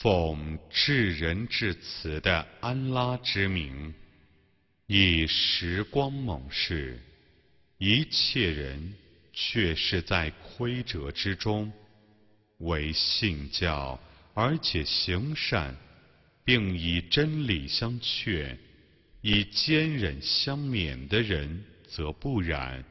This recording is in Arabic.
奉至仁至慈的安拉之名，以时光猛士，一切人却是在亏折之中。为信教而且行善，并以真理相劝，以坚忍相勉的人则不然。